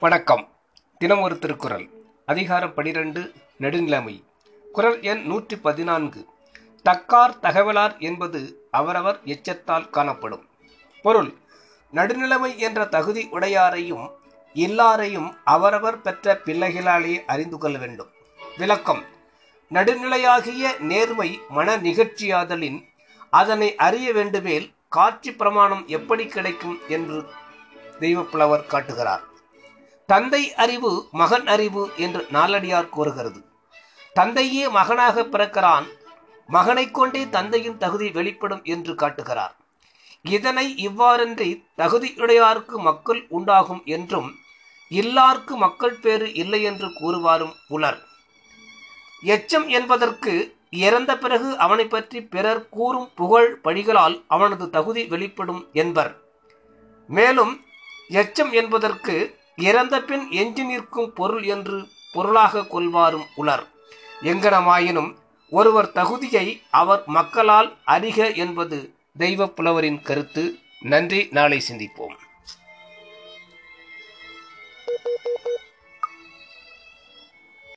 வணக்கம். தினம் ஒரு திருக்குறள். அதிகாரம் பனிரெண்டு நெடுநிலைமை. குறள் எண் நூற்றி பதினான்கு. தக்கார் தகவலார் என்பது அவரவர் எச்சத்தால் காணப்படும். பொருள் நடுநிலைமை என்ற தகுதி உடையாரையும் இல்லாரையும் அவரவர் பெற்ற பிள்ளைகளாலே அறிந்து கொள்ள வேண்டும். விளக்கம் நடுநிலையாகிய நேர்மை மன நிகழ்ச்சியாதலின் அதனை அறிய வேண்டுமேல் காட்சி பிரமாணம் எப்படி கிடைக்கும் என்று தெய்வப்புலவர் காட்டுகிறார். தந்தை அறிவு மகன் அறிவு என்று நாலடியார் கூறுகிறது. தந்தையே மகனாக பிறக்கிறான் மகனைக் கொண்டே தந்தையின் தகுதி வெளிப்படும் என்று காட்டுகிறார். இதனை இவ்வாறன்றி தகுதியுடையாருக்கு மக்கள் உண்டாகும் என்றும் இல்லார்க்கு மக்கள் பேறு இல்லை என்று கூறுவாரும் உலர். எச்சம் என்பதற்கு இறந்த பிறகு அவனை பற்றி பிறர் கூறும் புகழ் பழிகளால் அவனது தகுதி வெளிப்படும் என்பர். மேலும் எச்சம் என்பதற்கு இறந்த பின் எஞ்சி நிற்கும் பொருள் என்று பொருளாக கொள்வாரும் உலர். எங்கனமாயினும் ஒருவர் தகுதியை அவர் மக்களால் அறிக என்பது தெய்வ புலவரின் கருத்து. நன்றி. நாளை சிந்திப்போம்.